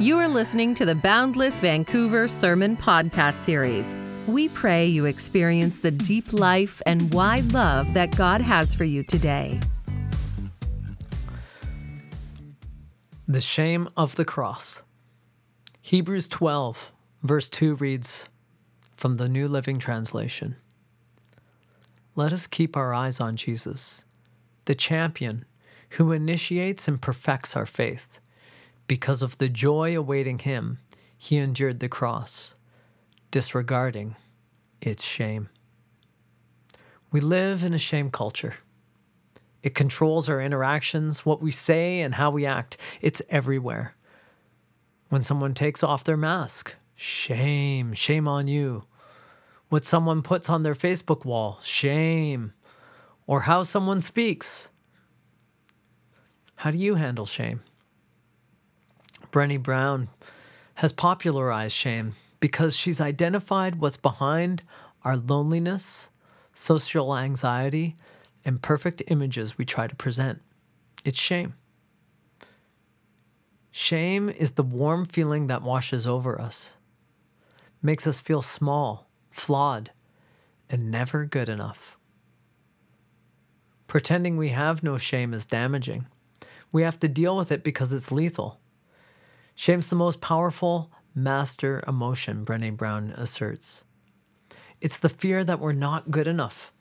You are listening to the Boundless Vancouver Sermon Podcast Series. We pray you experience the deep life and wide love that God has for you today. The shame of the cross. Hebrews 12, verse 2 reads from the New Living Translation Let us keep our eyes on Jesus, the champion who initiates and perfects our faith. Because of the joy awaiting him, he endured the cross, disregarding its shame. We live in a shame culture. It controls our interactions, what we say, and how we act. It's everywhere. When someone takes off their mask, shame, shame on you. What someone puts on their Facebook wall, shame. Or how someone speaks. How do you handle shame? Brené Brown has popularized shame because she's identified what's behind our loneliness, social anxiety, and perfect images we try to present. It's shame. Shame is the warm feeling that washes over us, makes us feel small, flawed, and never good enough. Pretending we have no shame is damaging. We have to deal with it because it's lethal. Shame's the most powerful master emotion, Brené Brown asserts. It's the fear that we're not good enough,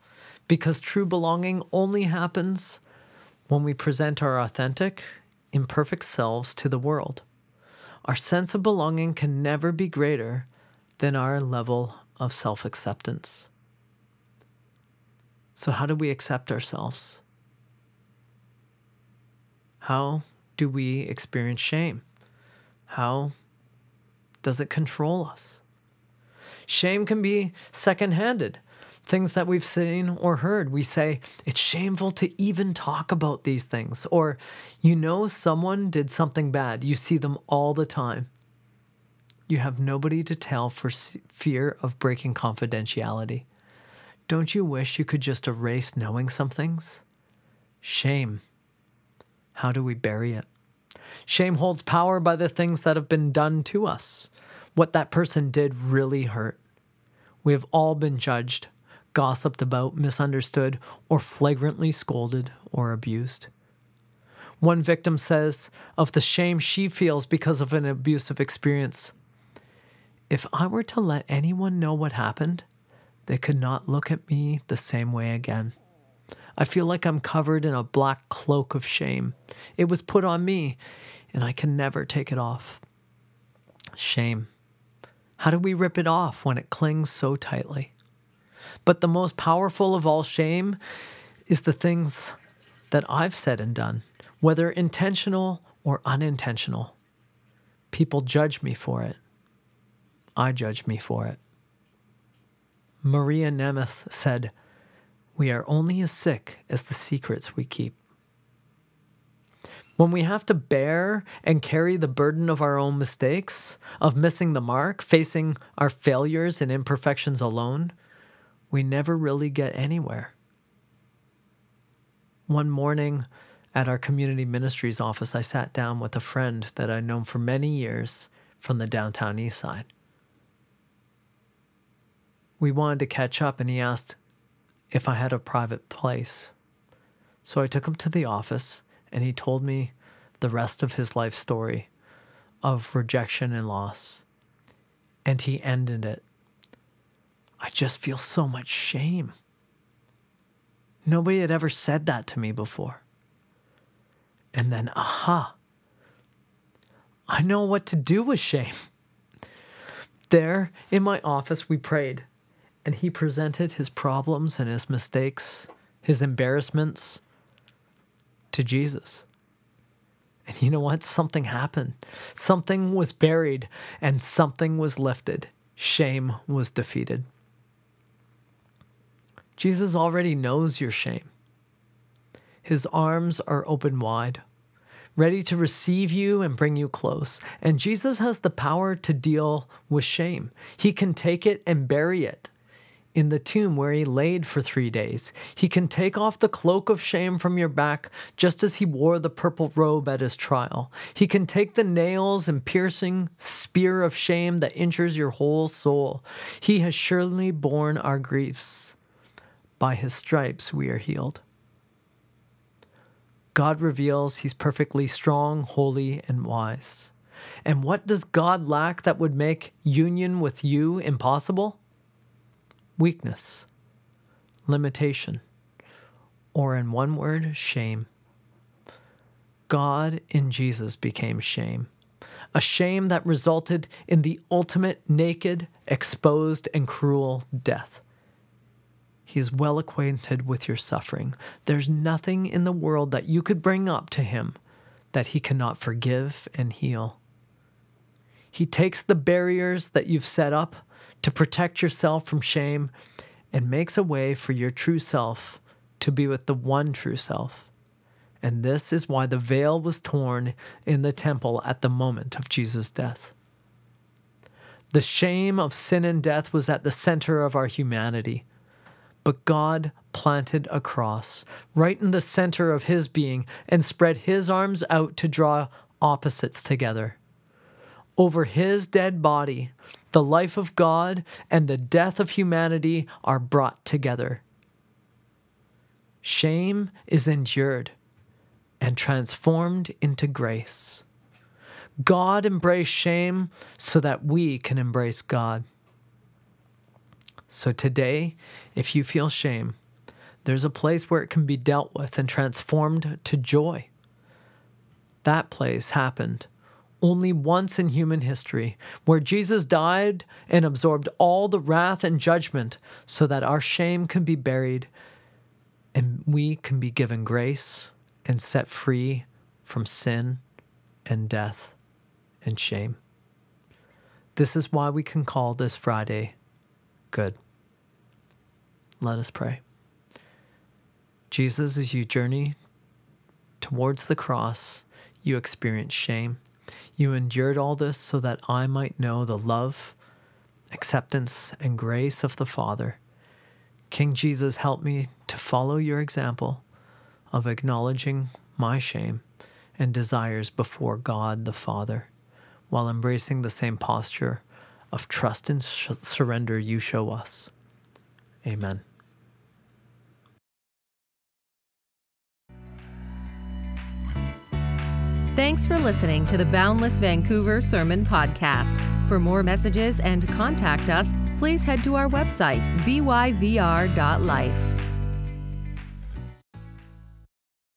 because true belonging only happens when we present our authentic, imperfect selves to the world. Our sense of belonging can never be greater than our level of self acceptance. So, how do we accept ourselves? How do we experience shame? How does it control us? Shame can be second handed. Things that we've seen or heard, we say, it's shameful to even talk about these things. Or, you know, someone did something bad. You see them all the time. You have nobody to tell for fear of breaking confidentiality. Don't you wish you could just erase knowing some things? Shame. How do we bury it? Shame holds power by the things that have been done to us. What that person did really hurt. We have all been judged, gossiped about, misunderstood, or flagrantly scolded or abused. One victim says of the shame she feels because of an abusive experience if I were to let anyone know what happened, they could not look at me the same way again. I feel like I'm covered in a black cloak of shame. It was put on me, and I can never take it off. Shame. How do we rip it off when it clings so tightly? But the most powerful of all shame is the things that I've said and done, whether intentional or unintentional. People judge me for it. I judge me for it. Maria Nemeth said, We are only as sick as the secrets we keep. When we have to bear and carry the burden of our own mistakes, of missing the mark, facing our failures and imperfections alone, we never really get anywhere. One morning at our community ministries office, I sat down with a friend that I'd known for many years from the downtown east side we wanted to catch up, and he asked if I had a private place. So I took him to the office, and he told me the rest of his life story of rejection and loss. And he ended it. I just feel so much shame. Nobody had ever said that to me before. And then, aha, I know what to do with shame. There in my office, we prayed and he presented his problems and his mistakes, his embarrassments to Jesus. And you know what? Something happened. Something was buried and something was lifted. Shame was defeated. Jesus already knows your shame. His arms are open wide, ready to receive you and bring you close. And Jesus has the power to deal with shame. He can take it and bury it in the tomb where he laid for three days. He can take off the cloak of shame from your back, just as he wore the purple robe at his trial. He can take the nails and piercing spear of shame that injures your whole soul. He has surely borne our griefs. By his stripes we are healed. God reveals he's perfectly strong, holy, and wise. And what does God lack that would make union with you impossible? Weakness, limitation, or in one word, shame. God in Jesus became shame, a shame that resulted in the ultimate naked, exposed, and cruel death. He is well acquainted with your suffering. There's nothing in the world that you could bring up to him that he cannot forgive and heal. He takes the barriers that you've set up to protect yourself from shame and makes a way for your true self to be with the one true self. And this is why the veil was torn in the temple at the moment of Jesus' death. The shame of sin and death was at the center of our humanity. But God planted a cross right in the center of his being and spread his arms out to draw opposites together. Over his dead body, the life of God and the death of humanity are brought together. Shame is endured and transformed into grace. God embraced shame so that we can embrace God. So today, if you feel shame, there's a place where it can be dealt with and transformed to joy. That place happened only once in human history, where Jesus died and absorbed all the wrath and judgment so that our shame can be buried and we can be given grace and set free from sin and death and shame. This is why we can call this Friday good. Let us pray. Jesus, as you journey towards the cross, you experience shame you endured all this so that I might know the love, acceptance, and grace of the Father. King Jesus, help me to follow your example of acknowledging my shame and desires before God the Father, while embracing the same posture of trust and surrender you show us. Amen. Thanks for listening to the Boundless Vancouver Sermon Podcast. For more messages and contact us, please head to our website, byvr.life.